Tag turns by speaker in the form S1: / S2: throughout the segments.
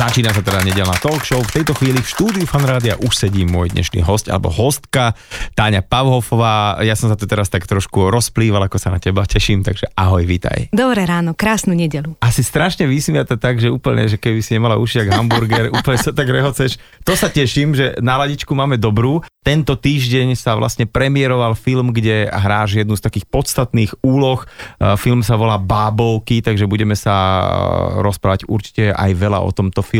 S1: Začína sa teda nedelná talk show. V tejto chvíli v štúdiu Fanrádia už sedí môj dnešný host alebo hostka Táňa Pavhofová. Ja som sa tu teraz tak trošku rozplýval, ako sa na teba teším, takže ahoj, vítaj.
S2: Dobré ráno, krásnu nedelu.
S1: Asi strašne vysmiata tak, že úplne, že keby si nemala uši jak hamburger, úplne sa tak rehoceš. To sa teším, že náladičku máme dobrú. Tento týždeň sa vlastne premiéroval film, kde hráš jednu z takých podstatných úloh. Film sa volá Bábovky, takže budeme sa rozprávať určite aj veľa o tomto filme.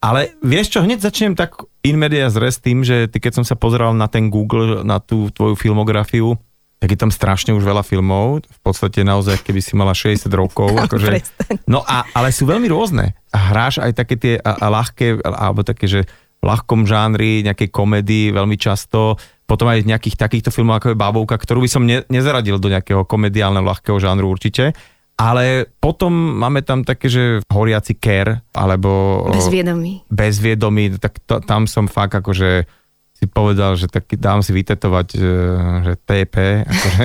S1: Ale vieš čo, hneď začnem tak in media res tým, že ty keď som sa pozeral na ten Google, na tú tvoju filmografiu, tak je tam strašne už veľa filmov, v podstate naozaj, keby si mala 60 rokov. Akože, no a, ale sú veľmi rôzne. A hráš aj také tie a, a ľahké, alebo také, že v ľahkom žánri, nejakej komedii veľmi často, potom aj nejakých takýchto filmov ako je Bábovka, ktorú by som ne, nezaradil do nejakého komediálneho ľahkého žánru určite. Ale potom máme tam také, že horiaci care, alebo...
S2: Bezviedomí.
S1: Bezviedomí, tak to, tam som fakt akože si povedal, že tak dám si vytetovať, že, že TP, akože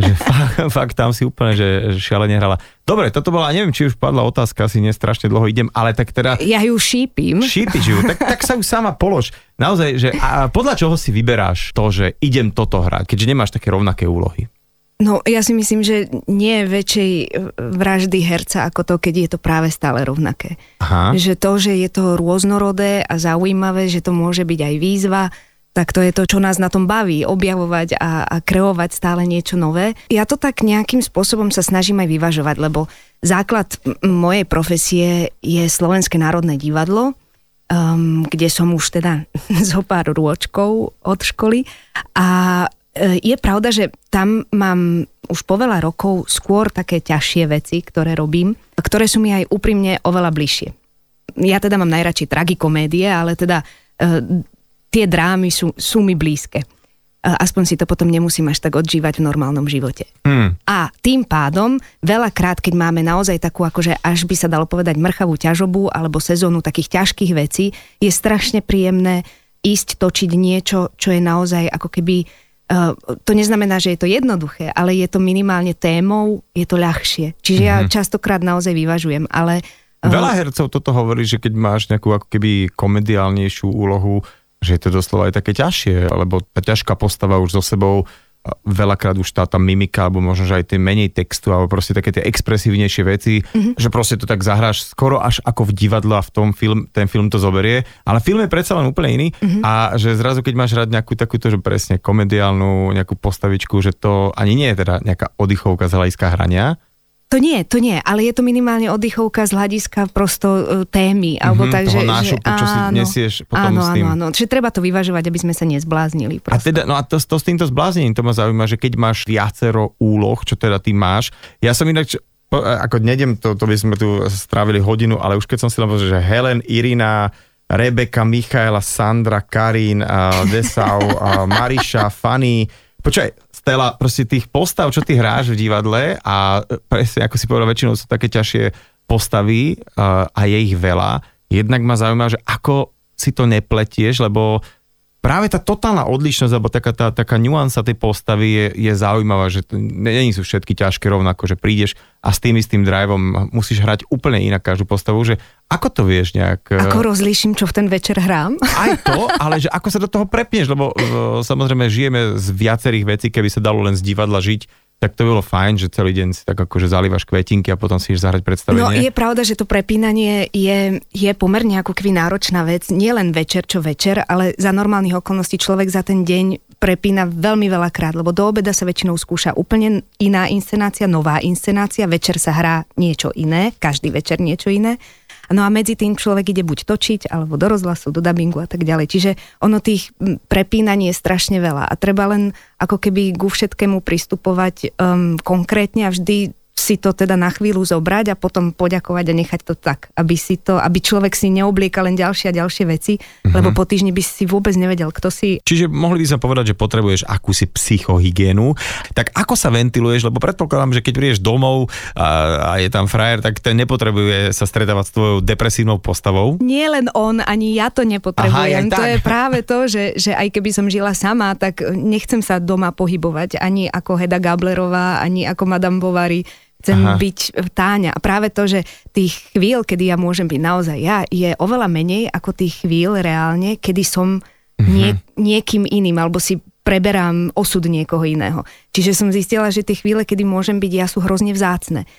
S1: že fakt, fakt tam si úplne, že, že šialene hrala. Dobre, toto bola, neviem, či už padla otázka, asi nestrašne dlho idem, ale tak teda...
S2: Ja ju šípim.
S1: Šípiš ju, tak, tak sa ju sama polož. Naozaj, že a podľa čoho si vyberáš to, že idem toto hrať, keďže nemáš také rovnaké úlohy?
S2: No ja si myslím, že nie je väčšej vraždy herca ako to, keď je to práve stále rovnaké. Aha. Že to, že je to rôznorodé a zaujímavé, že to môže byť aj výzva, tak to je to, čo nás na tom baví, objavovať a, a kreovať stále niečo nové. Ja to tak nejakým spôsobom sa snažím aj vyvažovať, lebo základ mojej profesie je Slovenské národné divadlo, um, kde som už teda zo pár rôčkov od školy a e, je pravda, že tam mám už po veľa rokov skôr také ťažšie veci, ktoré robím, ktoré sú mi aj úprimne oveľa bližšie. Ja teda mám najradšej tragikomédie, ale teda e, tie drámy sú, sú mi blízke. Aspoň si to potom nemusím až tak odžívať v normálnom živote. Hmm. A tým pádom, veľakrát, keď máme naozaj takú, akože až by sa dalo povedať mrchavú ťažobu alebo sezónu takých ťažkých vecí, je strašne príjemné ísť točiť niečo, čo je naozaj ako keby to neznamená, že je to jednoduché, ale je to minimálne témou, je to ľahšie. Čiže mm-hmm. ja mhm. častokrát naozaj vyvažujem, ale...
S1: Uh, Veľa hercov toto hovorí, že keď máš nejakú ako keby komediálnejšiu úlohu, že je to doslova aj také ťažšie, lebo tá ťažká postava už so sebou veľakrát už tá, tá mimika, alebo možno, že aj tie menej textu, alebo proste také tie expresívnejšie veci, mm-hmm. že proste to tak zahráš skoro až ako v divadle a v tom film, ten film to zoberie, ale film je predsa len úplne iný mm-hmm. a že zrazu keď máš hrať nejakú takúto, že presne komediálnu nejakú postavičku, že to ani nie je teda nejaká oddychovka z hľadiska hrania,
S2: to nie, to nie, ale je to minimálne oddychovka z hľadiska prosto uh, témy. Alebo
S1: mm-hmm,
S2: tak,
S1: toho že, nášupu, že, čo si nesieš potom
S2: áno,
S1: s tým.
S2: Áno, áno, Čiže treba to vyvažovať, aby sme sa nezbláznili.
S1: Prosto. A teda, no a to, to s týmto zbláznením, to ma zaujíma, že keď máš viacero úloh, čo teda ty máš, ja som inak, ako nedem, to, to by sme tu strávili hodinu, ale už keď som si len že Helen, Irina, Rebeka, Michaela, Sandra, Karin, uh, Desau, uh, Mariša, Fanny, Počkaj, Stella, proste tých postav, čo ty hráš v divadle a e, presne, ako si povedal, väčšinou sú také ťažšie postavy uh, a je ich veľa. Jednak ma zaujíma, že ako si to nepletieš, lebo práve tá totálna odlišnosť, alebo taká, tá, taká nuansa tej postavy je, je zaujímavá, že není sú všetky ťažké rovnako, že prídeš a s tým istým driveom musíš hrať úplne inak každú postavu, že ako to vieš nejak...
S2: E, ako rozlíšim, čo v ten večer hrám?
S1: Aj to, ale že ako sa do toho prepneš, lebo uh, samozrejme žijeme z viacerých vecí, keby sa dalo len z divadla žiť, tak to bolo fajn, že celý deň si tak akože zalívaš kvetinky a potom si ideš zahrať predstavenie.
S2: No je pravda, že to prepínanie je, je pomerne ako keby náročná vec, nie len večer čo večer, ale za normálnych okolností človek za ten deň prepína veľmi veľakrát, lebo do obeda sa väčšinou skúša úplne iná inscenácia, nová inscenácia, večer sa hrá niečo iné, každý večer niečo iné No a medzi tým človek ide buď točiť, alebo do rozhlasu, do dubbingu a tak ďalej. Čiže ono tých prepínaní je strašne veľa a treba len ako keby ku všetkému pristupovať um, konkrétne a vždy si to teda na chvíľu zobrať a potom poďakovať a nechať to tak, aby si to, aby človek si neoblieka len ďalšie a ďalšie veci, mm-hmm. lebo po týždni by si vôbec nevedel, kto si.
S1: Čiže mohli by sme povedať, že potrebuješ akúsi psychohygienu. Tak ako sa ventiluješ, lebo predpokladám, že keď prídeš domov a, a je tam frajer, tak ten nepotrebuje sa stretávať s tvojou depresívnou postavou.
S2: Nie len on, ani ja to nepotrebujem. Aha, to je práve to, že, že aj keby som žila sama, tak nechcem sa doma pohybovať ani ako Heda Gablerová, ani ako Madame Bovary chcem Aha. byť táňa. A práve to, že tých chvíľ, kedy ja môžem byť naozaj ja, je oveľa menej ako tých chvíľ reálne, kedy som mm-hmm. nie, niekým iným, alebo si preberám osud niekoho iného. Čiže som zistila, že tie chvíle, kedy môžem byť ja, sú hrozne vzácne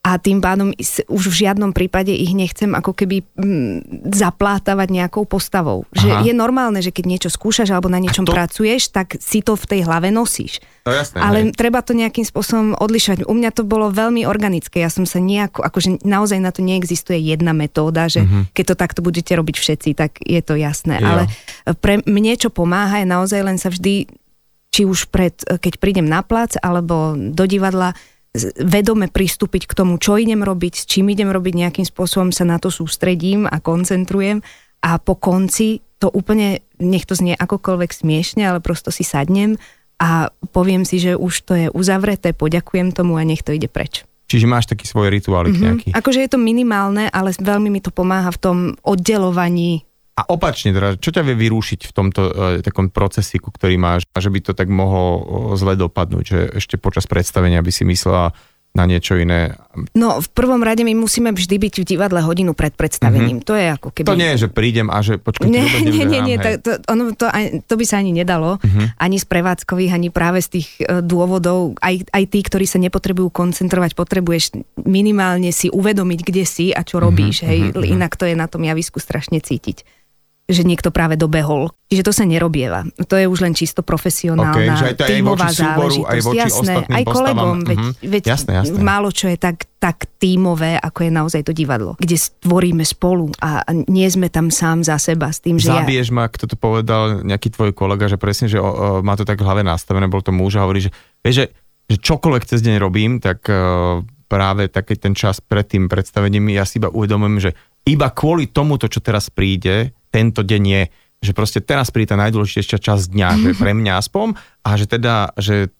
S2: a tým pádom už v žiadnom prípade ich nechcem ako keby mm, zaplátavať nejakou postavou. Že je normálne, že keď niečo skúšaš alebo na niečom to... pracuješ, tak si to v tej hlave nosíš.
S1: No jasné,
S2: Ale hej. treba to nejakým spôsobom odlišovať. U mňa to bolo veľmi organické. Ja som sa nejako, akože naozaj na to neexistuje jedna metóda, že mm-hmm. keď to takto budete robiť všetci, tak je to jasné. Jo. Ale pre mne, čo pomáha, je naozaj len sa vždy či už pred, keď prídem na plac alebo do divadla, vedome pristúpiť k tomu, čo idem robiť, s čím idem robiť, nejakým spôsobom sa na to sústredím a koncentrujem a po konci to úplne, nech to znie akokoľvek smiešne, ale prosto si sadnem a poviem si, že už to je uzavreté, poďakujem tomu a nech to ide preč.
S1: Čiže máš taký svoj rituálik mm-hmm. nejaký.
S2: Akože je to minimálne, ale veľmi mi to pomáha v tom oddelovaní
S1: a opačne, teda, čo ťa vie vyrúšiť v tomto e, takom procesiku, ktorý máš, že by to tak mohlo zle dopadnúť, že ešte počas predstavenia by si myslela na niečo iné?
S2: No, v prvom rade my musíme vždy byť v divadle hodinu pred predstavením. Mm-hmm. To je ako keby...
S1: To nie je, že prídem a že počkaj,
S2: nie, nie, nie, nie, to, to, ono, to, aj, to by sa ani nedalo, mm-hmm. ani z prevádzkových, ani práve z tých uh, dôvodov. Aj, aj tí, ktorí sa nepotrebujú koncentrovať, potrebuješ minimálne si uvedomiť, kde si a čo robíš, mm-hmm. hej, mm-hmm. inak to je na tom javisku strašne cítiť že niekto práve dobehol. Čiže to sa nerobieva. To je už len čisto profesionálna okay, aj to tímová aj voči súboru, aj voči jasné, aj kolegom, veď, uh-huh. veď jasné, jasné. málo čo je tak, tak tímové, ako je naozaj to divadlo, kde stvoríme spolu a nie sme tam sám za seba s tým, že
S1: Zabiješ
S2: ja...
S1: ma, kto to povedal, nejaký tvoj kolega, že presne, že o, o, má to tak v hlave nastavené, bol to muž a hovorí, že, vieš, že, že čokoľvek cez deň robím, tak uh, práve taký ten čas pred tým predstavením ja si iba uvedomujem, že iba kvôli tomuto, čo teraz príde, tento deň je, že proste teraz príde tá najdôležitejšia časť dňa, že pre mňa aspoň, a že teda, že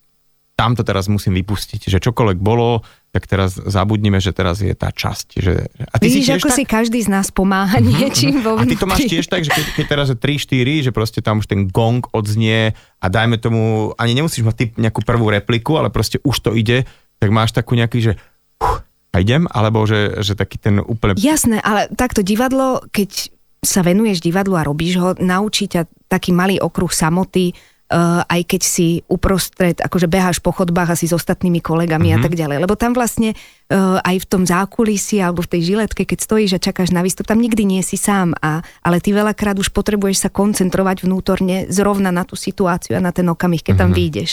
S1: tamto teraz musím vypustiť, že čokoľvek bolo, tak teraz zabudnime, že teraz je tá časť. Že,
S2: a ty Vidíš, si ako tak? si každý z nás pomáha niečím vo
S1: A ty to máš tiež tak, že keď, keď teraz je 3-4, že proste tam už ten gong odznie a dajme tomu, ani nemusíš mať typ nejakú prvú repliku, ale proste už to ide, tak máš takú nejaký, že uh, a idem, alebo že, že taký ten úplne...
S2: Jasné, ale takto divadlo, keď sa venuješ divadlu a robíš ho, naučí ťa taký malý okruh samoty, uh, aj keď si uprostred, akože beháš po chodbách asi s ostatnými kolegami mm-hmm. a mhm. tak ďalej. Lebo tam vlastne uh, aj v tom zákulisí alebo v tej žiletke, keď stojíš a čakáš na výstup, tam nikdy nie si sám. A, ale ty veľakrát už potrebuješ sa koncentrovať vnútorne zrovna na tú situáciu a na ten okamih, keď mm-hmm. tam mhm. vyjdeš.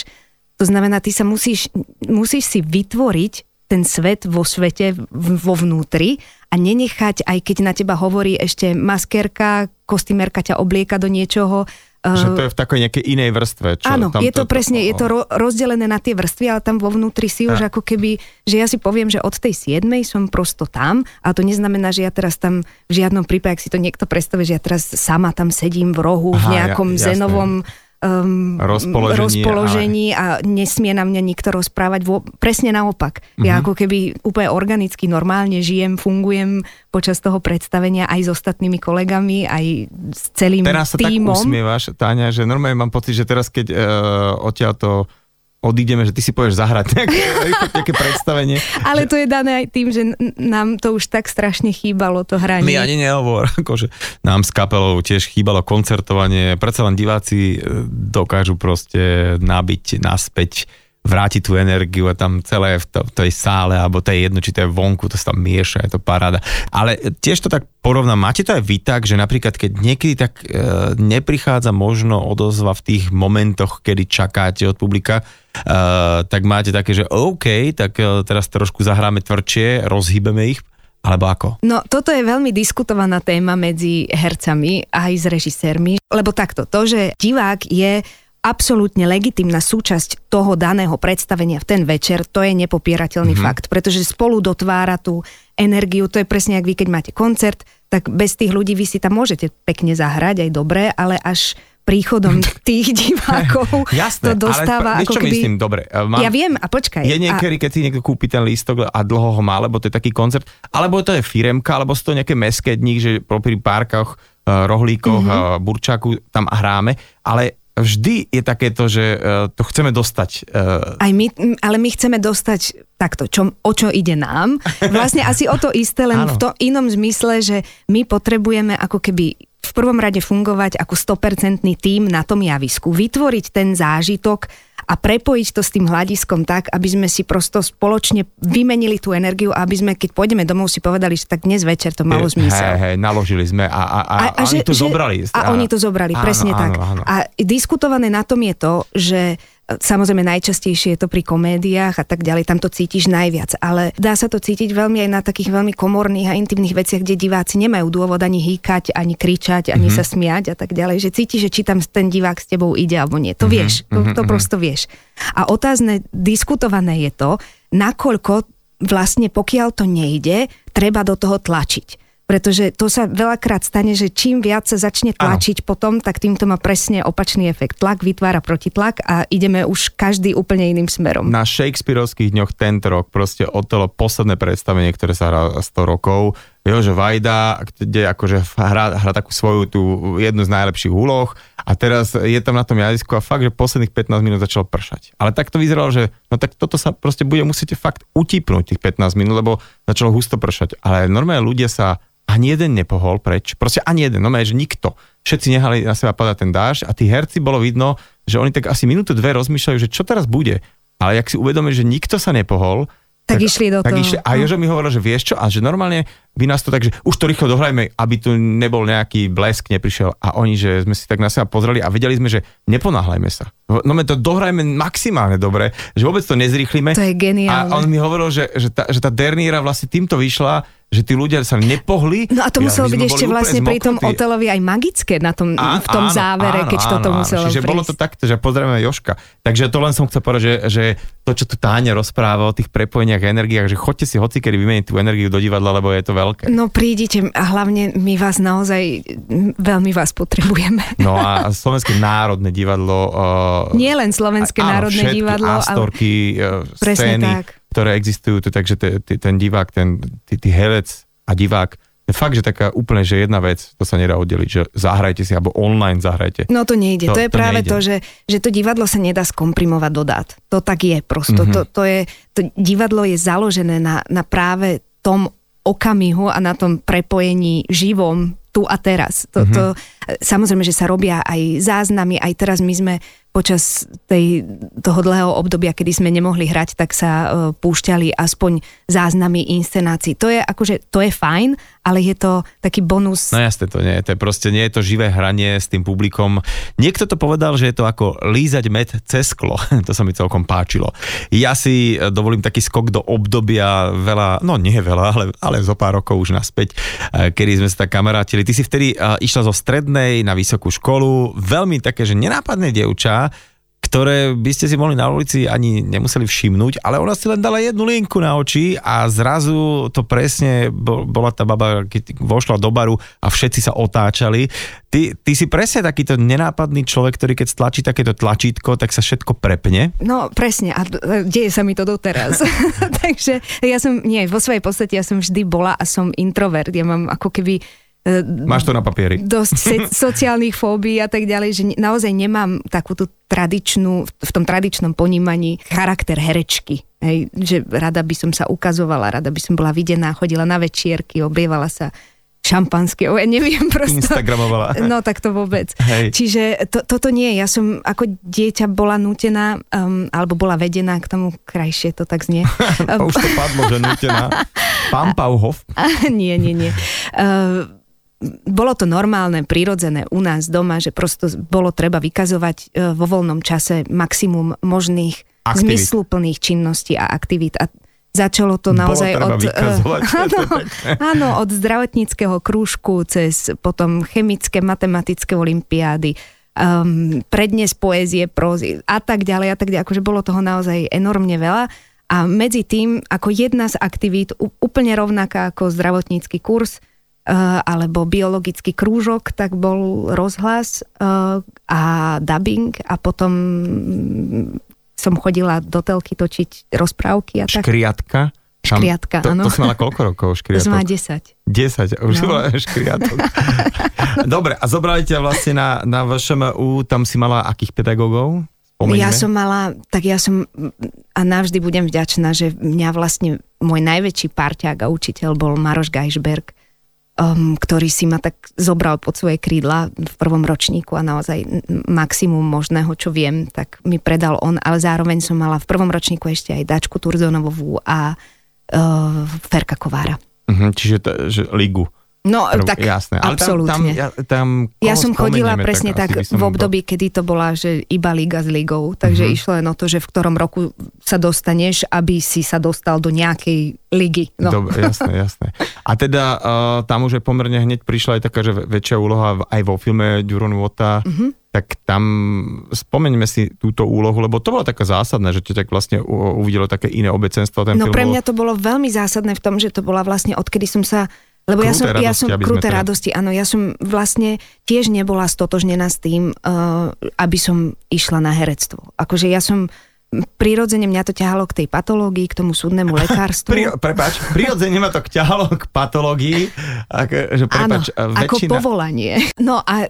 S2: To znamená, ty sa musíš, musíš si vytvoriť ten svet vo svete vo vnútri a nenechať, aj keď na teba hovorí ešte maskerka, kostýmerka ťa oblieka do niečoho,
S1: že to je v takej nejakej inej vrstve. Čo
S2: áno,
S1: tam
S2: je to, to presne, je to ro- rozdelené na tie vrstvy, ale tam vo vnútri si už ako keby, že ja si poviem, že od tej 7 som prosto tam, a to neznamená, že ja teraz tam v žiadnom prípade, ak si to niekto predstaví, že ja teraz sama tam sedím v rohu Aha, v nejakom ja, zenovom um, rozpoložení, rozpoložení a... a nesmie na mňa nikto rozprávať. Vo, presne naopak. Ja mhm. ako keby úplne organicky, normálne žijem, fungujem počas toho predstavenia aj s ostatnými kolegami, aj s celým
S1: teraz
S2: sa tímom.
S1: tak usmievaš, Táňa, že normálne mám pocit, že teraz keď uh, odtiaľ to odídeme, že ty si povieš zahrať nejaké, nejaké predstavenie.
S2: Ale to je dané aj tým, že nám to už tak strašne chýbalo, to hranie.
S1: My ani nehovor, akože nám s kapelou tiež chýbalo koncertovanie, predsa len diváci e, dokážu proste nabiť naspäť vrátiť tú energiu a tam celé v, to, tej sále, alebo to je jedno, či to je vonku, to sa tam mieša, je to paráda. Ale tiež to tak porovnám, máte to aj vy tak, že napríklad keď niekedy tak e, neprichádza možno odozva v tých momentoch, kedy čakáte od publika, e, tak máte také, že OK, tak e, teraz trošku zahráme tvrdšie, rozhýbeme ich, alebo ako?
S2: No, toto je veľmi diskutovaná téma medzi hercami aj s režisérmi, lebo takto, to, že divák je absolútne legitimná súčasť toho daného predstavenia v ten večer, to je nepopierateľný mm-hmm. fakt, pretože spolu dotvára tú energiu, to je presne, ak vy keď máte koncert, tak bez tých ľudí vy si tam môžete pekne zahrať, aj dobre, ale až príchodom tých divákov
S1: Jasné,
S2: to dostáva
S1: ale, ako keby... myslím, dobre.
S2: E, mám, ja viem, a počkaj.
S1: Je niekedy, a... keď si niekto kúpi ten lístok a dlho ho má, lebo to je taký koncept, alebo to je firemka, alebo sú to nejaké meské dní, že pri párkach, e, rohlíkoch, mm-hmm. burčáku tam hráme, ale vždy je takéto, že uh, to chceme dostať.
S2: Uh... Aj my, ale my chceme dostať takto, čo, o čo ide nám. Vlastne asi o to isté, len v tom inom zmysle, že my potrebujeme ako keby v prvom rade fungovať ako 100% tým na tom javisku, vytvoriť ten zážitok, a prepojiť to s tým hľadiskom tak, aby sme si prosto spoločne vymenili tú energiu a aby sme, keď pôjdeme domov, si povedali, že tak dnes večer to malo zmysel.
S1: Hej, hej, naložili sme a, a, a, a, a oni že, to že, zobrali.
S2: A, a oni to zobrali, áno, presne áno, tak. Áno. A diskutované na tom je to, že Samozrejme najčastejšie je to pri komédiách a tak ďalej, tam to cítiš najviac, ale dá sa to cítiť veľmi aj na takých veľmi komorných a intimných veciach, kde diváci nemajú dôvod ani hýkať, ani kričať, ani mm-hmm. sa smiať a tak ďalej, že cítiš, že či tam ten divák s tebou ide alebo nie. To mm-hmm. vieš, to, to mm-hmm. prosto vieš. A otázne, diskutované je to, nakoľko vlastne pokiaľ to nejde, treba do toho tlačiť pretože to sa veľakrát stane, že čím viac sa začne tlačiť ano. potom, tak týmto má presne opačný efekt. Tlak vytvára protitlak a ideme už každý úplne iným smerom.
S1: Na Shakespeareovských dňoch tento rok proste Otelo posledné predstavenie, ktoré sa hrá 100 rokov, že Vajda, kde akože hrá, hrá takú svoju tú jednu z najlepších úloh a teraz je tam na tom jazyku a fakt, že posledných 15 minút začal pršať. Ale tak to vyzeralo, že no tak toto sa proste bude musíte fakt utipnúť tých 15 minút, lebo začalo husto pršať. Ale normálne ľudia sa ani jeden nepohol preč, proste ani jeden, no že nikto. Všetci nehali na seba padať ten dáž a tí herci bolo vidno, že oni tak asi minútu, dve rozmýšľajú, že čo teraz bude. Ale jak si uvedomili, že nikto sa nepohol,
S2: tak, tak išli do
S1: tak
S2: toho.
S1: Išli, a Jožo mi hovoril, že vieš čo, a že normálne by nás to tak, že už to rýchlo dohrajme, aby tu nebol nejaký blesk, neprišiel. A oni, že sme si tak na seba pozreli a vedeli sme, že neponáhľajme sa. No my to dohrajme maximálne dobre, že vôbec to nezrýchlime.
S2: To je geniálne.
S1: A on mi hovoril, že, že, tá, že tá Derníra vlastne týmto vyšla, že tí ľudia sa nepohli.
S2: No a to muselo ja, byť ešte vlastne pri tom Otelovi aj magické na tom, a, v tom áno, závere, áno, keď áno, toto muselo
S1: Čiže prísť. bolo to takto, že pozrieme Joška. Takže to len som chcel povedať, že, že to, čo tu Táňa rozpráva o tých prepojeniach a energiách, že chodte si hocikedy vymeniť tú energiu do divadla, lebo je to veľké.
S2: No prídite a hlavne my vás naozaj, veľmi vás potrebujeme.
S1: No a Slovenské národné divadlo...
S2: Uh, Nie len Slovenské áno, národné divadlo,
S1: astorky, ale... Scény, tak ktoré existujú, to, takže te, te, ten divák, ten ty, ty herec a divák, je fakt, že taká úplne, že jedna vec, to sa nedá oddeliť, že zahrajte si, alebo online zahrajte.
S2: No to nejde, to, to je to práve nejde. to, že, že to divadlo sa nedá skomprimovať do dát. To tak je prosto. Mm-hmm. To, to, je, to divadlo je založené na, na práve tom okamihu a na tom prepojení živom tu a teraz. To, mm-hmm. to, samozrejme, že sa robia aj záznamy, aj teraz my sme počas tej, toho dlhého obdobia, kedy sme nemohli hrať, tak sa uh, púšťali aspoň záznamy inscenácií. To je akože, to je fajn, ale je to taký bonus.
S1: No jasne, to nie, to je proste nie je to živé hranie s tým publikom. Niekto to povedal, že je to ako lízať med cez sklo. to sa mi celkom páčilo. Ja si e, dovolím taký skok do obdobia veľa, no nie veľa, ale, ale zo pár rokov už naspäť, e, kedy sme sa tak kamarátili. Ty si vtedy išla zo strednej na vysokú školu, veľmi také, že nenápadné dievča, ktoré by ste si mohli na ulici ani nemuseli všimnúť, ale ona si len dala jednu linku na oči a zrazu to presne bola tá baba, keď vošla do baru a všetci sa otáčali. Ty, ty si presne takýto nenápadný človek, ktorý keď stlačí takéto tlačítko, tak sa všetko prepne?
S2: No presne a deje sa mi to doteraz. Takže ja som, nie, vo svojej podstate ja som vždy bola a som introvert. Ja mám ako keby
S1: E, Máš to na papieri.
S2: Dosť sociálnych fóbií a tak ďalej, že naozaj nemám takú tú tradičnú, v tom tradičnom ponímaní charakter herečky. Hej, že rada by som sa ukazovala, rada by som bola videná, chodila na večierky, oblievala sa šampanské, ja neviem prosto.
S1: Instagramovala.
S2: No tak to vôbec. Hej. Čiže to, toto nie, ja som ako dieťa bola nútená, um, alebo bola vedená k tomu krajšie, to tak znie.
S1: Už to padlo, že nútená. Pampauhof.
S2: nie, nie, nie. Uh, bolo to normálne, prirodzené u nás doma, že prosto bolo treba vykazovať e, vo voľnom čase maximum možných aktivít. zmysluplných činností a aktivít. A začalo to naozaj
S1: od... E,
S2: áno, áno, od zdravotníckého krúžku cez potom chemické, matematické olimpiády, um, prednes poézie, prózy a tak ďalej a tak ďalej. Akože bolo toho naozaj enormne veľa. A medzi tým, ako jedna z aktivít, úplne rovnaká ako zdravotnícky kurz, alebo biologický krúžok, tak bol rozhlas eh, a dubbing a potom som chodila do telky točiť rozprávky a
S1: tak. Škriatka?
S2: Škriatka,
S1: to,
S2: áno.
S1: To, to mala koľko rokov škriatok?
S2: To má 10.
S1: 10, už no. bola škriatok. Dobre, a zobrali ťa vlastne na, na VŠMU, tam si mala akých pedagógov?
S2: Spomeňme. Ja som mala, tak ja som a navždy budem vďačná, že mňa vlastne môj najväčší parťák a učiteľ bol Maroš Geisberg, um, ktorý si ma tak zobral pod svoje krídla v prvom ročníku a naozaj maximum možného, čo viem, tak mi predal on, ale zároveň som mala v prvom ročníku ešte aj Dačku Turzonovovú a uh, Ferka Kovára.
S1: Uh-huh, čiže to, že ligu.
S2: No Prv, tak jasné. Ale absolútne.
S1: Tam, tam, tam,
S2: ja som chodila presne tak, tak v období, kedy to bola, že iba liga s ligou, takže uh-huh. išlo len o to, že v ktorom roku sa dostaneš, aby si sa dostal do nejakej ligy. No.
S1: Dobre, jasné, jasné. A teda uh, tam už je pomerne hneď prišla aj taká, že väčšia úloha aj vo filme Duron Wota, uh-huh. tak tam spomeňme si túto úlohu, lebo to bolo také zásadné, že ti tak vlastne uvidelo také iné obecenstvo. Ten
S2: no
S1: film
S2: pre mňa to bolo veľmi zásadné v tom, že to bola vlastne odkedy som sa lebo ja som, ja som krúte teda... radosti, áno, ja som vlastne tiež nebola stotožnená s tým, uh, aby som išla na herectvo. Akože ja som prirodzene mňa to ťahalo k tej patológii, k tomu súdnemu lekárstvu. Pri,
S1: prepač, prirodzene ma to ťahalo k patológii. Ak, že prepač,
S2: Áno, väčšina... ako povolanie. No a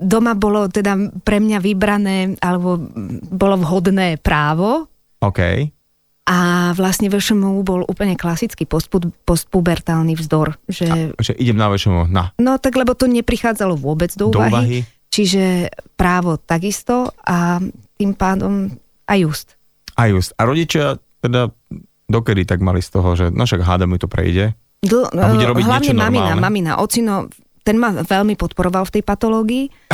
S2: doma bolo teda pre mňa vybrané, alebo bolo vhodné právo.
S1: OK.
S2: A vlastne VŠMU bol úplne klasický postpubertálny vzdor. Že...
S1: A, že idem na VŠMU, na.
S2: No tak lebo to neprichádzalo vôbec do úvahy. Do úvahy. Čiže právo takisto a tým pádom aj just.
S1: A just. A rodičia teda dokedy tak mali z toho, že no však hádam mi to prejde?
S2: Dl- a bude robiť hlavne mamina, normálne. mamina. Ocino ten ma veľmi podporoval v tej patológii.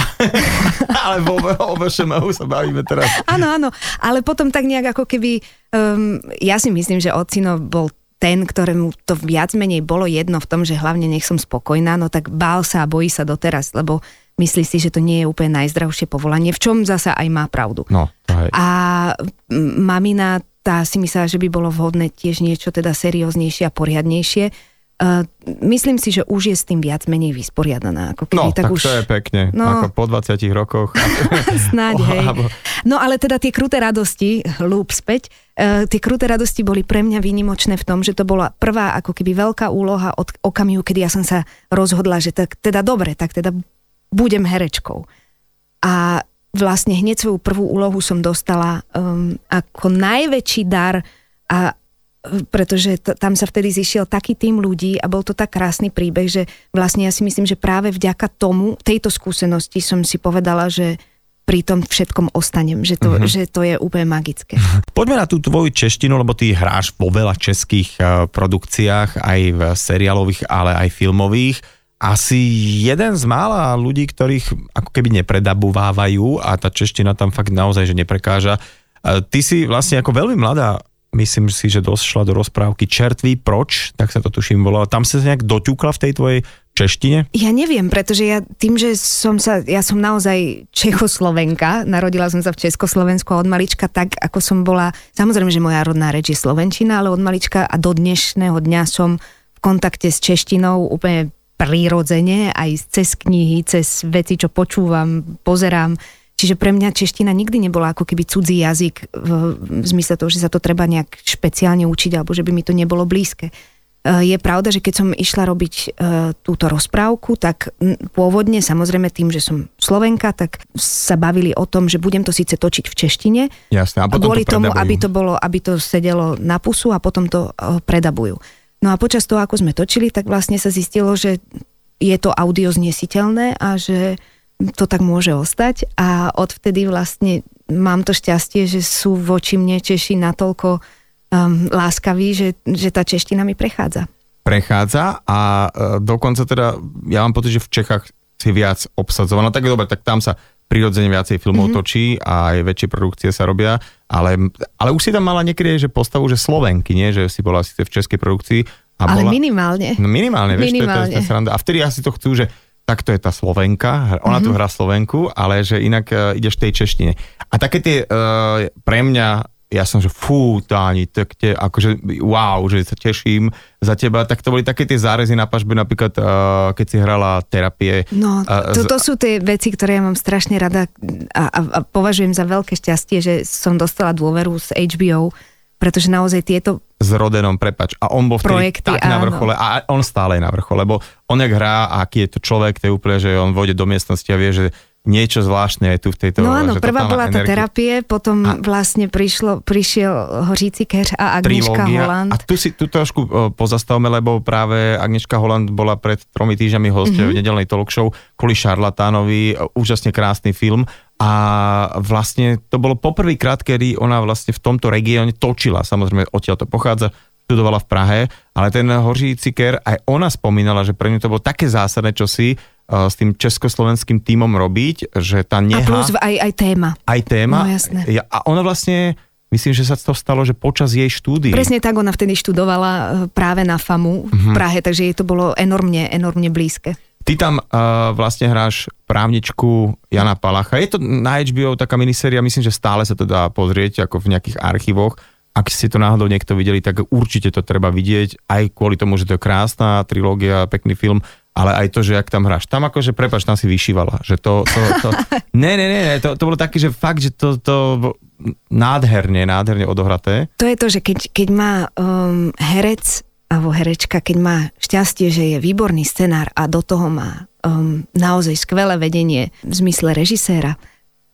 S1: ale o VŠMU sa bavíme teraz.
S2: Áno, áno, ale potom tak nejak ako keby, um, ja si myslím, že Ocino bol ten, ktorému to viac menej bolo jedno v tom, že hlavne nech som spokojná, no tak bál sa a bojí sa doteraz, lebo myslí si, že to nie je úplne najzdravšie povolanie, v čom zasa aj má pravdu.
S1: No, hej.
S2: A mamina tá si myslela, že by bolo vhodné tiež niečo teda serióznejšie a poriadnejšie Uh, myslím si, že už je s tým viac menej vysporiadaná. Ako
S1: keby,
S2: no, tak,
S1: tak už... to je pekne. No, ako po 20 rokoch.
S2: Snáď, hej. No ale teda tie kruté radosti, lúp späť, uh, tie kruté radosti boli pre mňa výnimočné v tom, že to bola prvá ako keby veľká úloha od okamihu, kedy ja som sa rozhodla, že tak teda dobre, tak teda budem herečkou. A vlastne hneď svoju prvú úlohu som dostala um, ako najväčší dar a pretože t- tam sa vtedy zišiel taký tým ľudí a bol to tak krásny príbeh, že vlastne ja si myslím, že práve vďaka tomu, tejto skúsenosti som si povedala, že pri tom všetkom ostanem, že to, uh-huh. že to je úplne magické.
S1: Poďme na tú tvoju češtinu, lebo ty hráš vo veľa českých uh, produkciách, aj v seriálových, ale aj filmových. Asi jeden z mála ľudí, ktorých ako keby nepredabovávajú a tá čeština tam fakt naozaj, že neprekáža. Uh, ty si vlastne ako veľmi mladá myslím si, že došla do rozprávky Čertví proč, tak sa to tuším volalo. Tam sa nejak doťukla v tej tvojej češtine?
S2: Ja neviem, pretože ja tým, že som sa, ja som naozaj Čechoslovenka, narodila som sa v Československu a od malička tak, ako som bola, samozrejme, že moja rodná reč je Slovenčina, ale od malička a do dnešného dňa som v kontakte s češtinou úplne prírodzene, aj cez knihy, cez veci, čo počúvam, pozerám Čiže pre mňa čeština nikdy nebola ako keby cudzí jazyk v, v zmysle toho, že sa to treba nejak špeciálne učiť alebo že by mi to nebolo blízke. E, je pravda, že keď som išla robiť e, túto rozprávku, tak pôvodne, samozrejme tým, že som Slovenka, tak sa bavili o tom, že budem to síce točiť v češtine,
S1: Jasne, a potom
S2: kvôli
S1: to
S2: tomu, aby to, bolo, aby to sedelo na pusu a potom to e, predabujú. No a počas toho, ako sme točili, tak vlastne sa zistilo, že je to audio znesiteľné a že to tak môže ostať a odvtedy vlastne mám to šťastie, že sú voči mne Češi natoľko um, láskaví, že, že tá čeština mi prechádza.
S1: Prechádza a uh, dokonca teda, ja mám pocit, že v Čechách si viac obsadzovaná. Tak dobre, tak tam sa prirodzene viacej filmov mm-hmm. točí a aj väčšie produkcie sa robia, ale, ale už si tam mala niekedy že postavu, že Slovenky, nie? Že si bola síce v českej produkcii. A
S2: ale
S1: bola,
S2: minimálne.
S1: No minimálne, vieš, minimálne. To, je, to je sranda. A vtedy asi to chcú, že tak to je tá Slovenka, ona mm-hmm. tu mhm. hrá Slovenku, ale že inak uh, ideš v tej češtine. A také tie, uh, pre mňa, ja som, že fú, Táni, tak te, akože wow, že sa teším za teba, tak to boli také tie zárezy na pažbe, napríklad uh, keď si hrala terapie.
S2: No, to, to sú tie veci, ktoré ja mám strašne rada a, a, a považujem za veľké šťastie, že som dostala dôveru z HBO, pretože naozaj tieto
S1: s Rodenom, prepač. A on bol vtedy Projekty, tak áno. na vrchole a on stále je na vrchole, lebo on jak hrá a aký je to človek, to je úplne, že on vode do miestnosti a vie, že niečo zvláštne je tu v tejto...
S2: No áno, prvá bola tá terapie, potom a, vlastne prišlo, prišiel Hoříci keř a Agnieszka trilógia. Holland.
S1: A tu si tu trošku pozastavme, lebo práve Agnieszka Holland bola pred tromi týždňami hostia mm-hmm. v nedelnej talk show kvôli Šarlatánovi, úžasne krásny film a vlastne to bolo poprvýkrát, kedy ona vlastne v tomto regióne točila, samozrejme odtiaľ to pochádza, študovala v Prahe, ale ten Hoří Ciker, aj ona spomínala, že pre ňu to bolo také zásadné čosi, uh, s tým československým tímom robiť, že tá neha... A
S2: plus aj, aj téma.
S1: Aj téma.
S2: No jasné.
S1: Ja, a ona vlastne, myslím, že sa to stalo, že počas jej štúdií.
S2: Presne tak, ona vtedy študovala e, práve na FAMu v uh-huh. Prahe, takže jej to bolo enormne, enormne blízke.
S1: Ty tam uh, vlastne hráš právničku Jana Palacha. Je to na HBO taká miniséria, myslím, že stále sa to dá pozrieť ako v nejakých archívoch. Ak ste to náhodou niekto videli, tak určite to treba vidieť, aj kvôli tomu, že to je krásna trilógia, pekný film ale aj to, že jak tam hráš. Tam akože, prepač, tam si vyšívala. Že to, to, to, ne, ne, ne, ne, to, to bolo také, že fakt, že to, to nádherne, nádherne odohraté.
S2: To je to, že keď, keď má um, herec alebo herečka, keď má šťastie, že je výborný scenár a do toho má um, naozaj skvelé vedenie v zmysle režiséra,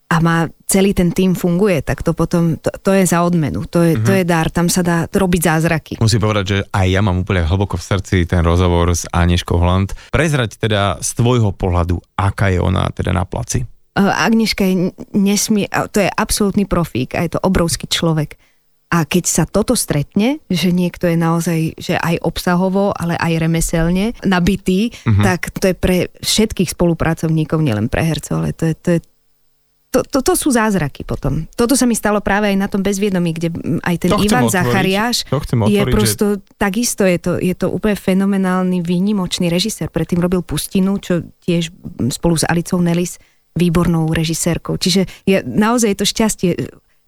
S2: a má celý ten tým funguje, tak to potom, to, to je za odmenu, to je, mm-hmm. to je dar, tam sa dá robiť zázraky.
S1: Musím povedať, že aj ja mám úplne hlboko v srdci ten rozhovor s Anieškou Hland. Prezrať teda z tvojho pohľadu, aká je ona teda na placi?
S2: Agnieška je nesmie, to je absolútny profík a je to obrovský človek. A keď sa toto stretne, že niekto je naozaj, že aj obsahovo, ale aj remeselne nabitý, mm-hmm. tak to je pre všetkých spolupracovníkov, nielen pre hercov, ale to je, to je to, to, to sú zázraky potom. Toto sa mi stalo práve aj na tom bezviedomí, kde aj ten to Ivan Zachariáš je prosto, že... takisto je to, je to úplne fenomenálny, výnimočný režisér. Predtým robil Pustinu, čo tiež spolu s Alicou Nelis výbornou režisérkou. Čiže je, naozaj je to šťastie.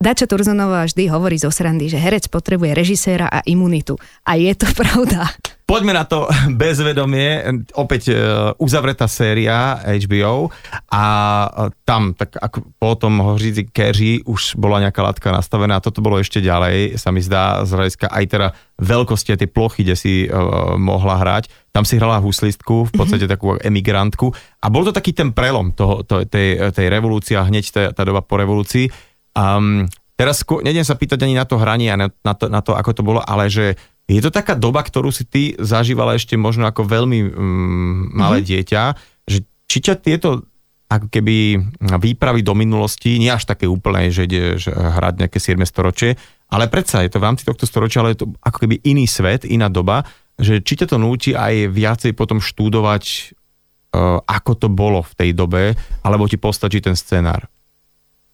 S2: Dača Turzonová vždy hovorí zo srandy, že herec potrebuje režiséra a imunitu. A je to pravda.
S1: Poďme na to bezvedomie, opäť e, uzavretá séria HBO a e, tam, tak ako po tom hoříci keři už bola nejaká látka nastavená toto bolo ešte ďalej, sa mi zdá z hľadiska aj teda veľkosti tej plochy, kde si uh, mohla hrať. Tam si hrala huslistku, v podstate mm-hmm. takú emigrantku a bol to taký ten prelom toho, to, tej, tej revolúcie a hneď tá, tá doba po revolúcii. Um, teraz nejdem sa pýtať ani na to hranie a na, na, to, na to, ako to bolo, ale že je to taká doba, ktorú si ty zažívala ešte možno ako veľmi mm, malé mm-hmm. dieťa, že či ťa tieto ako keby výpravy do minulosti, nie až také úplné, že ideš hrať nejaké 7 storočie, ale predsa je to v rámci tohto storočia, ale je to ako keby iný svet, iná doba, že či ťa to núti aj viacej potom štúdovať, uh, ako to bolo v tej dobe, alebo ti postačí ten scenár?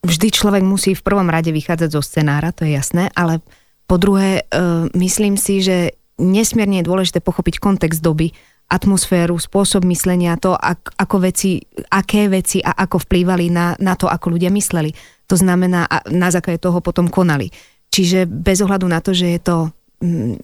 S2: Vždy človek musí v prvom rade vychádzať zo scenára, to je jasné, ale po druhé, uh, myslím si, že nesmierne je dôležité pochopiť kontext doby, atmosféru, spôsob myslenia, to, ak, ako veci, aké veci a ako vplývali na, na to, ako ľudia mysleli. To znamená, na základe toho potom konali. Čiže bez ohľadu na to, že je to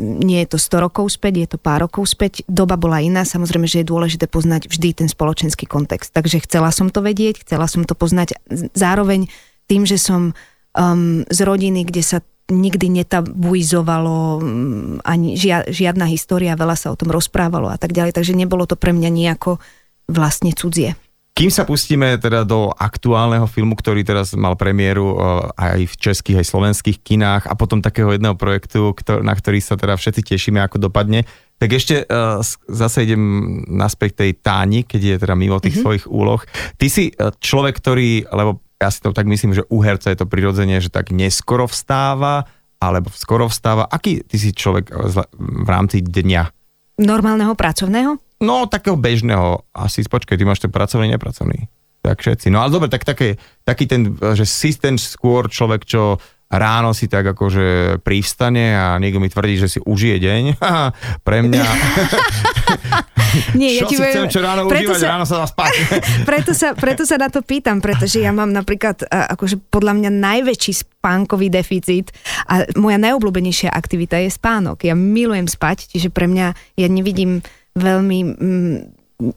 S2: nie je to 100 rokov späť, je to pár rokov späť, doba bola iná, samozrejme, že je dôležité poznať vždy ten spoločenský kontext. Takže chcela som to vedieť, chcela som to poznať zároveň tým, že som um, z rodiny, kde sa nikdy netabuizovalo mm, ani žia, žiadna história, veľa sa o tom rozprávalo a tak ďalej, takže nebolo to pre mňa nejako vlastne cudzie.
S1: Kým sa pustíme teda do aktuálneho filmu, ktorý teraz mal premiéru eh, aj v českých, aj slovenských kinách a potom takého jedného projektu, na ktorý sa teda všetci tešíme, ako dopadne, tak ešte uh, zase idem naspäť tej Táni, keď je teda mimo tých mm-hmm. svojich úloh. Ty si eh, človek, ktorý, lebo ja si to tak myslím, že u herca je to prirodzenie, že tak neskoro vstáva, alebo skoro vstáva. Aký ty si človek v rámci dňa?
S2: Normálneho pracovného?
S1: No, takého bežného. Asi počkaj, ty máš ten pracovný, nepracovný. Tak všetci. No ale dobre, tak také, taký ten, že si ten skôr človek, čo ráno si tak akože privstane a niekto mi tvrdí, že si užije deň. Pre mňa...
S2: Nie, ja
S1: ti chcem, čo ráno preto užívať, sa, ráno sa dá spať.
S2: preto, sa, preto sa na to pýtam, pretože ja mám napríklad akože podľa mňa najväčší spánkový deficit a moja najobľúbenejšia aktivita je spánok. Ja milujem spať, čiže pre mňa ja nevidím veľmi mm,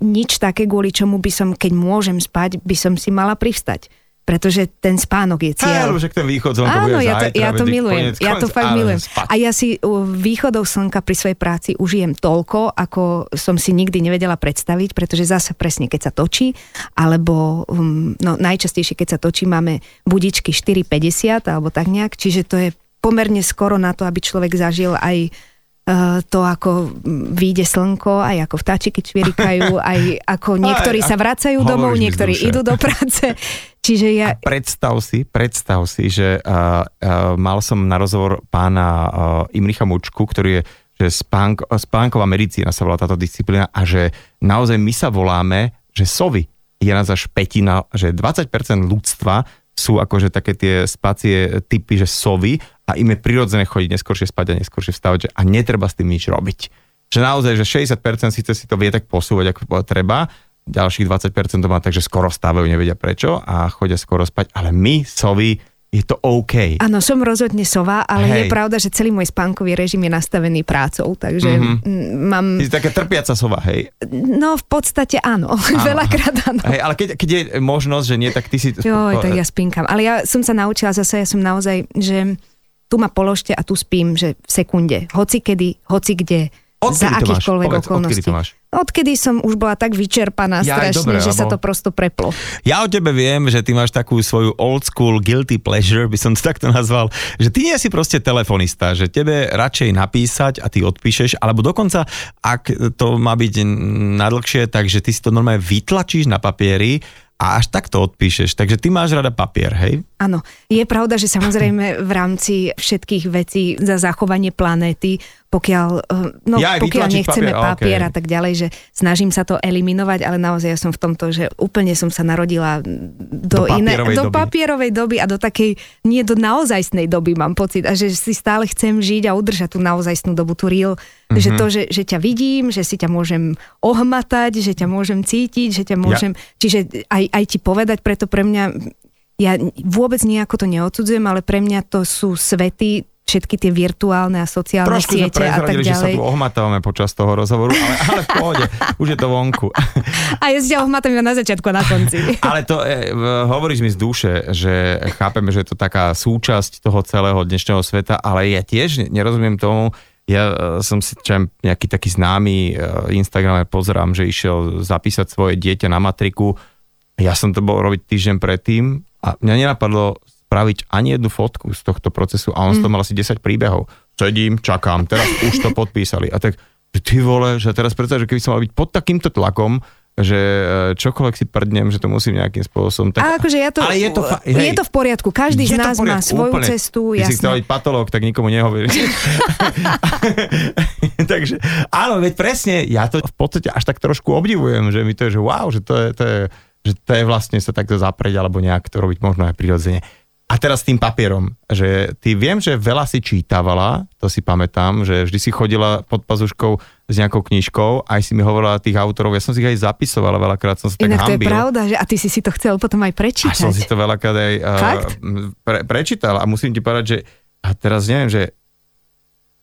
S2: nič také, kvôli čomu by som, keď môžem spať, by som si mala privstať pretože ten spánok je cieľ.
S1: Áno, že ten východ slnka
S2: Áno,
S1: bude
S2: ja to,
S1: zajtra,
S2: ja to milujem,
S1: Koniec,
S2: ja to fakt
S1: áno,
S2: milujem.
S1: spať.
S2: A ja si východov slnka pri svojej práci užijem toľko, ako som si nikdy nevedela predstaviť, pretože zase presne, keď sa točí, alebo um, no, najčastejšie, keď sa točí, máme budičky 4,50 alebo tak nejak, čiže to je pomerne skoro na to, aby človek zažil aj to, ako vyjde slnko, aj ako vtáčiky čvirikajú, aj ako niektorí
S1: aj,
S2: sa vracajú domov, niektorí idú do práce. Čiže ja...
S1: A predstav si, predstav si, že uh, uh, mal som na rozhovor pána uh, Imricha Mučku, ktorý je že spánk, spánková medicína sa volá táto disciplína a že naozaj my sa voláme, že sovy je nás až petina, že 20% ľudstva sú akože také tie spacie typy, že sovy a im je prirodzené chodiť neskôršie spať a neskôršie vstávať že, a netreba s tým nič robiť. Že naozaj, že 60% síce si to vie tak posúvať, ako treba, ďalších 20% to má takže skoro vstávajú, nevedia prečo a chodia skoro spať, ale my, sovy, je to OK.
S2: Áno, som rozhodne sova, ale Hej. je pravda, že celý môj spánkový režim je nastavený prácou, takže mm-hmm. mám...
S1: Ty si taká trpiaca sova, hej?
S2: No v podstate áno, áno. veľakrát áno.
S1: Hej, ale keď, keď je možnosť, že nie, tak ty si...
S2: Jo, tak ja spínkam. Ale ja som sa naučila zase, ja som naozaj, že tu ma položte a tu spím, že v sekunde. Hoci kedy, hoci kde Odkedy za akýchkoľvek okolností. Odkedy, to máš? odkedy som už bola tak vyčerpaná ja, strašne, dobre, že lebo... sa to prosto preplo.
S1: Ja o tebe viem, že ty máš takú svoju old school guilty pleasure, by som to takto nazval, že ty nie si proste telefonista, že tebe radšej napísať a ty odpíšeš, alebo dokonca, ak to má byť nadlhšie, takže ty si to normálne vytlačíš na papieri a až takto odpíšeš. Takže ty máš rada papier, hej?
S2: Áno. Je pravda, že samozrejme v rámci všetkých vecí za zachovanie planéty, pokiaľ, eh, no, ja pokiaľ nechceme papier, papier okay. a tak ďalej, že snažím sa to eliminovať, ale naozaj ja som v tomto, že úplne som sa narodila do, do, iné, papierovej, do doby. papierovej doby a do takej, nie do naozajstnej doby mám pocit a že si stále chcem žiť a udržať tú naozajstnú dobu, tú real Mm-hmm. Že to, že, že ťa vidím, že si ťa môžem ohmatať, že ťa môžem cítiť, že ťa môžem... Ja. Čiže aj, aj ti povedať, preto pre mňa... Ja vôbec nejako to neodsudzujem, ale pre mňa to sú svety, všetky tie virtuálne a sociálne
S1: Trošku
S2: siete a tak ďalej.
S1: že sa tu ohmatávame počas toho rozhovoru, ale, ale v pohode, už je to vonku.
S2: A ja si ťa ohmatám na začiatku a na konci.
S1: Ale to e, hovoríš mi z duše, že chápeme, že je to taká súčasť toho celého dnešného sveta, ale ja tiež nerozumiem tomu, ja e, som si čo nejaký taký známy e, Instagramer pozerám, že išiel zapísať svoje dieťa na matriku. Ja som to bol robiť týždeň predtým a mňa nenapadlo spraviť ani jednu fotku z tohto procesu a on mm. to mal asi 10 príbehov. Sedím, čakám, teraz už to podpísali. A tak, ty vole, že teraz predstav, že keby som mal byť pod takýmto tlakom, že e, čokoľvek si prdnem, že to musím nejakým spôsobom... Tak,
S2: akože ja to, ale je to, fa- hej, je to v poriadku, každý z nás má svoju úplne. cestu,
S1: Keď si chcel byť patológ, tak nikomu nehovorí. Takže áno, veď presne, ja to v podstate až tak trošku obdivujem, že mi to je, že wow, že to je, to je, že to je vlastne sa takto zapreť alebo nejak to robiť možno aj prirodzene. A teraz s tým papierom, že ty viem, že veľa si čítavala, to si pamätám, že vždy si chodila pod pazuškou s nejakou knižkou, aj si mi hovorila tých autorov, ja som si ich aj zapisovala, veľakrát som sa tak
S2: Inak
S1: hambil.
S2: to je pravda, že a ty si si to chcel potom aj prečítať.
S1: A som si to veľakrát aj uh, pre, prečítal a musím ti povedať, že a teraz neviem, že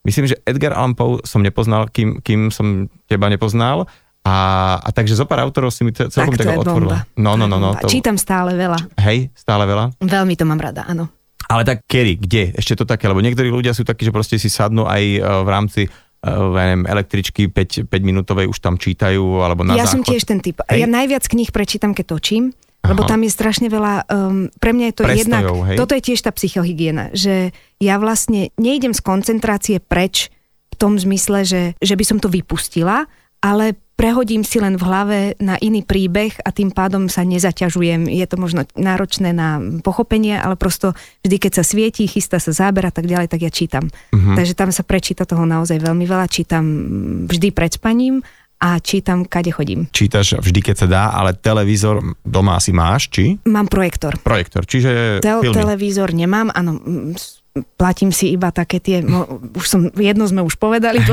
S1: myslím, že Edgar Allan Poe som nepoznal, kým, kým som teba nepoznal, a, a takže zo pár autorov si mi to celkom tak, to otvorila. No, no, no, no.
S2: To... Čítam stále veľa.
S1: Hej, stále veľa?
S2: Veľmi to mám rada, áno.
S1: Ale tak kedy, kde? Ešte to také, lebo niektorí ľudia sú takí, že proste si sadnú aj e, v rámci neviem, električky 5, 5 minútovej už tam čítajú, alebo na
S2: Ja
S1: záchod.
S2: som tiež ten typ. Hej. Ja najviac kníh prečítam, keď točím, Aha. lebo tam je strašne veľa, um, pre mňa je to Prestojov, jednak, hej? toto je tiež tá psychohygiena, že ja vlastne nejdem z koncentrácie preč v tom zmysle, že, že by som to vypustila, ale prehodím si len v hlave na iný príbeh a tým pádom sa nezaťažujem. Je to možno náročné na pochopenie, ale prosto vždy, keď sa svietí, chystá sa záber a tak ďalej, tak ja čítam. Uh-huh. Takže tam sa prečíta toho naozaj veľmi veľa. Čítam vždy pred spaním a čítam, kade chodím.
S1: Čítaš vždy, keď sa dá, ale televízor doma asi máš, či?
S2: Mám projektor.
S1: Projektor, čiže
S2: Tel- Televízor nemám, áno, platím si iba také tie, už som, jedno sme už povedali,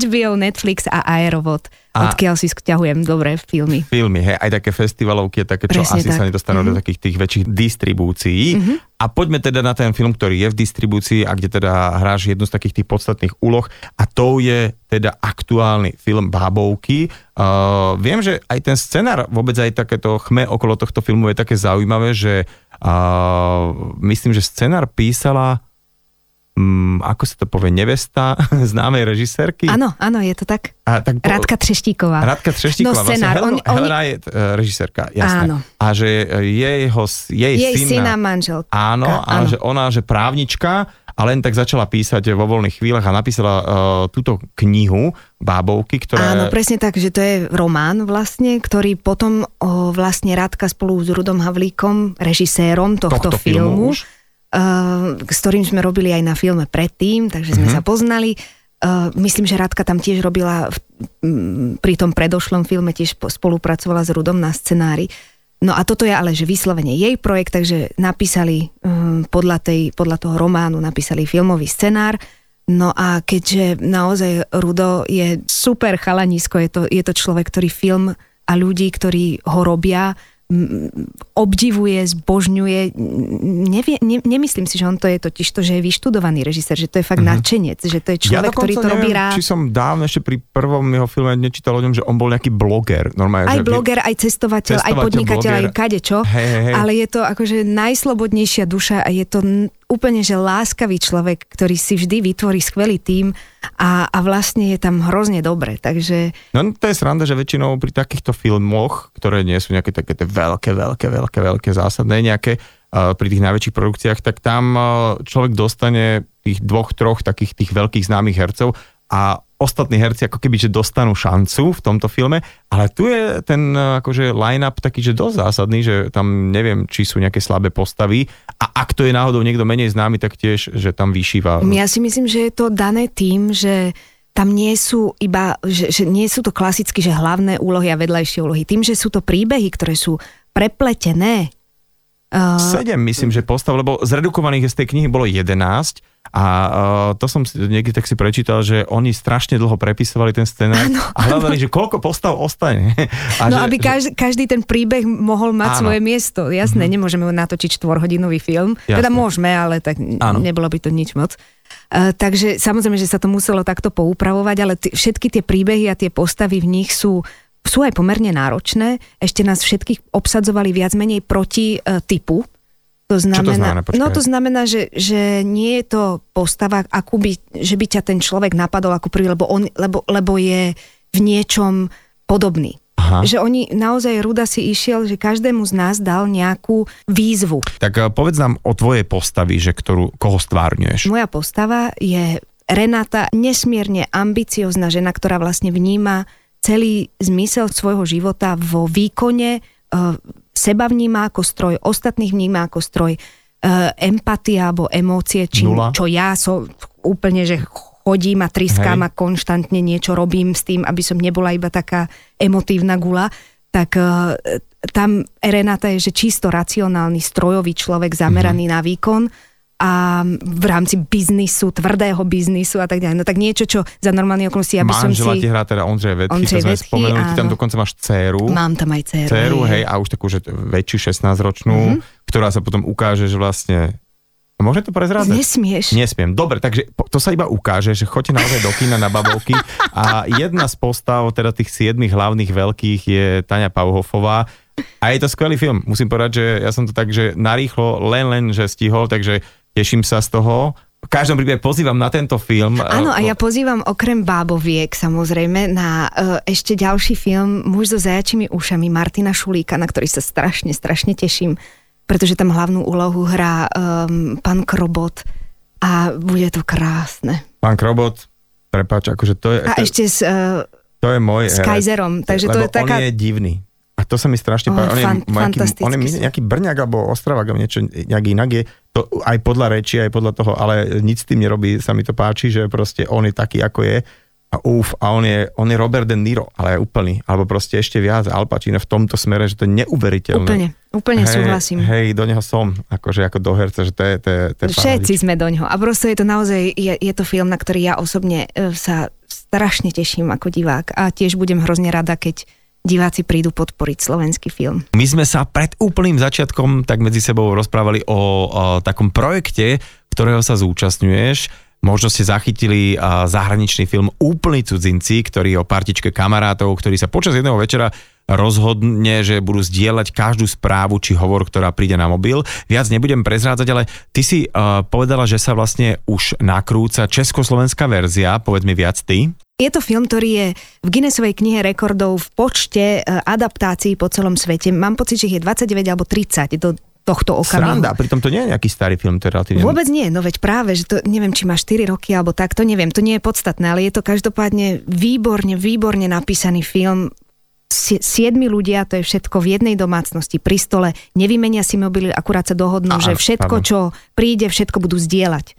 S2: HBO, Netflix a Aerovod, a odkiaľ si stiahujem dobré filmy.
S1: Filmy, hej, aj také festivalovky, také, čo Presne asi tak. sa nedostanú mm-hmm. do mhm. takých tých väčších distribúcií. Mm-hmm. A poďme teda na ten film, ktorý je v distribúcii a kde teda hráš jednu z takých tých podstatných úloh a to je teda aktuálny film Bábovky. Uh, viem, že aj ten scenár, vôbec aj takéto chme okolo tohto filmu je také zaujímavé, že Uh, myslím, že scenár písala um, ako sa to povie, nevesta známej režisérky?
S2: Áno, áno, je to tak. A, tak po... Radka Treštíková.
S1: Radka Treštíková, no, vlastne. Helena, on, Helena je uh, režisérka, jasné. Áno. A že jeho, jej, jej syna,
S2: syna manželka.
S1: Áno, a áno. že ona, že právnička, a len tak začala písať vo voľných chvíľach a napísala uh, túto knihu Bábovky, ktorá...
S2: Áno, presne tak, že to je román vlastne, ktorý potom uh, vlastne Radka spolu s Rudom Havlíkom, režisérom tohto, tohto filmu, filmu uh, s ktorým sme robili aj na filme predtým, takže sme uh-huh. sa poznali. Uh, myslím, že Radka tam tiež robila v, m, pri tom predošlom filme, tiež spolupracovala s Rudom na scenári. No a toto je ale, že vyslovene jej projekt, takže napísali um, podľa, tej, podľa toho románu, napísali filmový scenár. No a keďže naozaj Rudo je super chalanisko, je to, je to človek, ktorý film a ľudí, ktorí ho robia, obdivuje, zbožňuje. Nevie, ne, nemyslím si, že on to je totiž to, že je vyštudovaný režisér, že to je fakt mm-hmm. nadšenec, že to je človek, ja ktorý to robí rád.
S1: či som dávno ešte pri prvom jeho filme nečítal o ňom, že on bol nejaký bloger.
S2: Normálne, aj že bloger, aj cestovateľ, cestovateľ aj podnikateľ, bloger. aj kadečo. Hey, hey, hey. Ale je to akože najslobodnejšia duša a je to úplne, že láskavý človek, ktorý si vždy vytvorí skvelý tím a, a vlastne je tam hrozne dobre, takže...
S1: No to je sranda, že väčšinou pri takýchto filmoch, ktoré nie sú nejaké také veľké, veľké, veľké, veľké zásadné nejaké, pri tých najväčších produkciách, tak tam človek dostane tých dvoch, troch takých tých veľkých známych hercov a ostatní herci ako keby, že dostanú šancu v tomto filme, ale tu je ten akože line-up taký, že dosť zásadný, že tam neviem, či sú nejaké slabé postavy a ak to je náhodou niekto menej známy, tak tiež, že tam vyšíva.
S2: Ja si myslím, že je to dané tým, že tam nie sú iba, že, že nie sú to klasicky, že hlavné úlohy a vedľajšie úlohy. Tým, že sú to príbehy, ktoré sú prepletené.
S1: Uh... Sedem, myslím, že postav, lebo zredukovaných z tej knihy bolo 11 a uh, to som niekde tak si prečítal, že oni strašne dlho prepisovali ten scenár a hľadali, že koľko postav ostane.
S2: A no že, aby každý, každý ten príbeh mohol mať áno. svoje miesto. Jasné, mm-hmm. nemôžeme natočiť štvorhodinový film. Jasné. Teda môžeme, ale tak áno. nebolo by to nič moc. Uh, takže samozrejme, že sa to muselo takto poupravovať, ale t- všetky tie príbehy a tie postavy v nich sú sú aj pomerne náročné. Ešte nás všetkých obsadzovali viac menej proti uh, typu, to znamená, Čo to znamená? Počkaj. No to znamená, že, že nie je to postava, akú by, že by ťa ten človek napadol ako prvý, lebo, on, lebo, lebo je v niečom podobný. Aha. Že oni, naozaj Ruda si išiel, že každému z nás dal nejakú výzvu.
S1: Tak eh, povedz nám o tvojej postavi, že ktorú, koho stvárňuješ.
S2: Moja postava je Renata, nesmierne ambiciozná žena, ktorá vlastne vníma celý zmysel svojho života vo výkone, eh, seba vníma ako stroj, ostatných vníma ako stroj, e, empatia alebo emócie, či, čo ja som úplne, že chodím a triskám Hej. a konštantne niečo robím s tým, aby som nebola iba taká emotívna gula, tak e, tam Renata je, že čisto racionálny, strojový človek zameraný mm-hmm. na výkon a v rámci biznisu, tvrdého biznisu a tak ďalej. No tak niečo, čo za normálne okolnosti, aby som si...
S1: ti hrá teda Ondřej Vetchy, Ondřej sme spomenuli, ty tam dokonca máš dceru.
S2: Mám tam aj dceru.
S1: Dceru, hej, a už takú, že väčšiu 16-ročnú, mm-hmm. ktorá sa potom ukáže, že vlastne Môže to prezrázať?
S2: Nesmieš.
S1: Nesmiem. Dobre, takže to sa iba ukáže, že chodte naozaj do kina na babovky a jedna z postav, teda tých siedmých hlavných veľkých je Tania Pauhofová. A je to skvelý film. Musím povedať, že ja som to tak, že narýchlo len len, že stihol, takže Teším sa z toho. V každom prípade pozývam na tento film.
S2: Áno, a ja pozývam okrem Báboviek samozrejme na uh, ešte ďalší film Muž so zajačími ušami Martina Šulíka, na ktorý sa strašne, strašne teším, pretože tam hlavnú úlohu hrá um, pán Krobot a bude to krásne.
S1: Pán Krobot, prepáč, akože to je...
S2: A
S1: to,
S2: ešte s, uh,
S1: to je môj
S2: s Kaiserom, takže to je taká...
S1: on je divný. A to sa mi strašne oh, páči. On, je, nejaký, on je nejaký Brňák alebo Ostravák alebo niečo nejak inak je. To aj podľa reči, aj podľa toho, ale nič s tým nerobí, sa mi to páči, že proste on je taký, ako je. A uf, a on je, on je Robert De Niro, ale je úplný. Alebo proste ešte viac Al Pacino v tomto smere, že to je neuveriteľné.
S2: Úplne, úplne hej, súhlasím.
S1: Hej, do neho som, akože ako do herca, že to je, to je, to je
S2: Všetci sme do neho. A proste je to naozaj, je, je to film, na ktorý ja osobne e, sa strašne teším ako divák. A tiež budem hrozne rada, keď diváci prídu podporiť slovenský film.
S1: My sme sa pred úplným začiatkom tak medzi sebou rozprávali o, o takom projekte, ktorého sa zúčastňuješ. Možno ste zachytili zahraničný film Úplný cudzinci, ktorý je o partičke kamarátov, ktorí sa počas jedného večera rozhodne, že budú zdieľať každú správu či hovor, ktorá príde na mobil. Viac nebudem prezrádzať, ale ty si uh, povedala, že sa vlastne už nakrúca československá verzia, povedz mi viac ty.
S2: Je to film, ktorý je v Guinnessovej knihe rekordov v počte e, adaptácií po celom svete. Mám pocit, že ich je 29 alebo 30 do tohto okamihu.
S1: Sranda, pritom to nie je nejaký starý film, to je relatívne...
S2: Vôbec nie, no veď práve, že to neviem, či má 4 roky alebo tak, to neviem, to nie je podstatné, ale je to každopádne výborne, výborne napísaný film. Siedmi ľudia, to je všetko v jednej domácnosti, pri stole, nevymenia si mobily, akurát sa dohodnú, a, že všetko, pardon. čo príde, všetko budú zdieľať.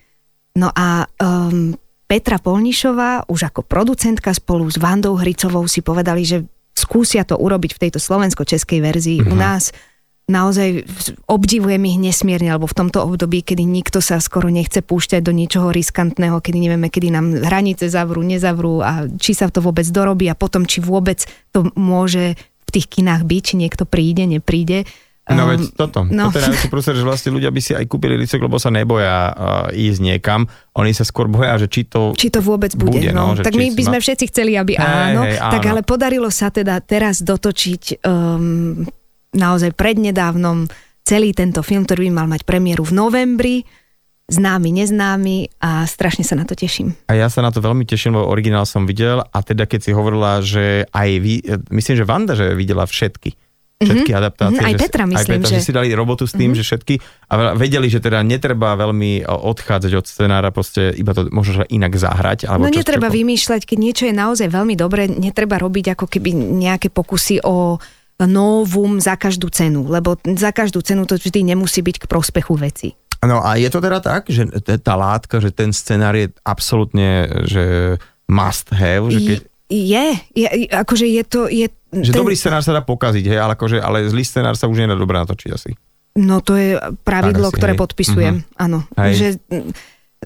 S2: No a um, Petra Polnišová, už ako producentka spolu s Vandou Hricovou si povedali, že skúsia to urobiť v tejto slovensko-českej verzii mm-hmm. u mhm. nás. Naozaj obdivujem ich nesmierne, alebo v tomto období, kedy nikto sa skoro nechce púšťať do niečoho riskantného, kedy nevieme, kedy nám hranice zavrú, nezavrú a či sa to vôbec dorobí a potom, či vôbec to môže v tých kinách byť, či niekto príde, nepríde
S1: No veď ehm, toto. No. Toto je najväčší prúser, že vlastne ľudia by si aj kúpili licek, lebo sa neboja uh, ísť niekam. Oni sa skôr boja, že či to
S2: Či to vôbec bude. bude no. no tak my by sme všetci chceli, aby hej, áno, hej, áno. Tak ale podarilo sa teda teraz dotočiť um, naozaj prednedávnom celý tento film, ktorý by mal mať premiéru v novembri známy, neznámy a strašne sa na to teším.
S1: A ja sa na to veľmi teším, lebo originál som videl a teda keď si hovorila, že aj vy, myslím, že Vanda, že videla všetky všetky mm-hmm. adaptácie.
S2: Mm-hmm, aj Petra
S1: že,
S2: myslím,
S1: aj Petra, že... že si dali robotu s tým, mm-hmm. že všetky a vedeli, že teda netreba veľmi odchádzať od scenára, proste iba to možno inak zahrať. Alebo
S2: no čo, netreba čo, vymýšľať, keď niečo je naozaj veľmi dobré, netreba robiť ako keby nejaké pokusy o novum za každú cenu, lebo za každú cenu to vždy nemusí byť k prospechu veci.
S1: No a je to teda tak, že tá látka, že ten scenár je absolútne, že must have, že keď...
S2: Je, je, akože je to, je
S1: že ten... dobrý scenár sa dá pokaziť, hej, ale, akože, ale zlý scenár sa už nedá dobré natočiť asi.
S2: No to je pravidlo, asi, ktoré hej. podpisujem, uh-huh. áno. Hej. Že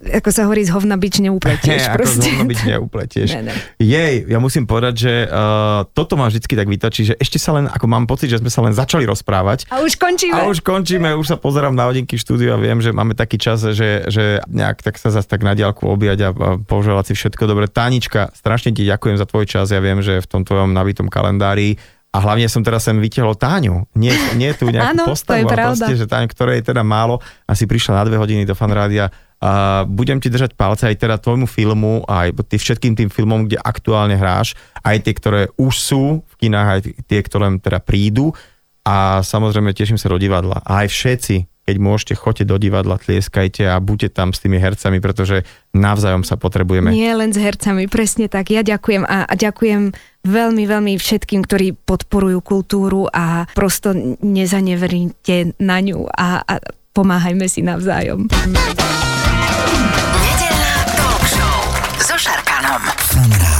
S2: ako sa hovorí, z hovna bič neupletieš.
S1: Hey, ako z hovna bič neupletieš. ne, ne. Jej, ja musím povedať, že uh, toto ma vždy tak vytočí, že ešte sa len, ako mám pocit, že sme sa len začali rozprávať.
S2: A už končíme.
S1: A už končíme, už sa pozerám na hodinky v štúdiu a viem, že máme taký čas, že, že nejak tak sa zase tak na diálku objať a, a poželať si všetko dobre. Tánička, strašne ti ďakujem za tvoj čas, ja viem, že v tom tvojom nabitom kalendári a hlavne som teraz sem vytiahol Táňu. Nie, nie tu nejakú Áno, postavu, ale proste, že Táňu, ktorej je teda málo, asi prišla na dve hodiny do fanrádia. A budem ti držať palce aj teda tvojmu filmu, aj tý, všetkým tým filmom, kde aktuálne hráš, aj tie, ktoré už sú v kinách, aj tie, ktoré teda prídu. A samozrejme teším sa do divadla. A aj všetci, keď môžete, choďte do divadla, tlieskajte a buďte tam s tými hercami, pretože navzájom sa potrebujeme.
S2: Nie len s hercami, presne tak. Ja ďakujem a, a ďakujem veľmi, veľmi všetkým, ktorí podporujú kultúru a prosto nezaneveríte na ňu a, a pomáhajme si navzájom. Nedelná talk show so Šarkanom.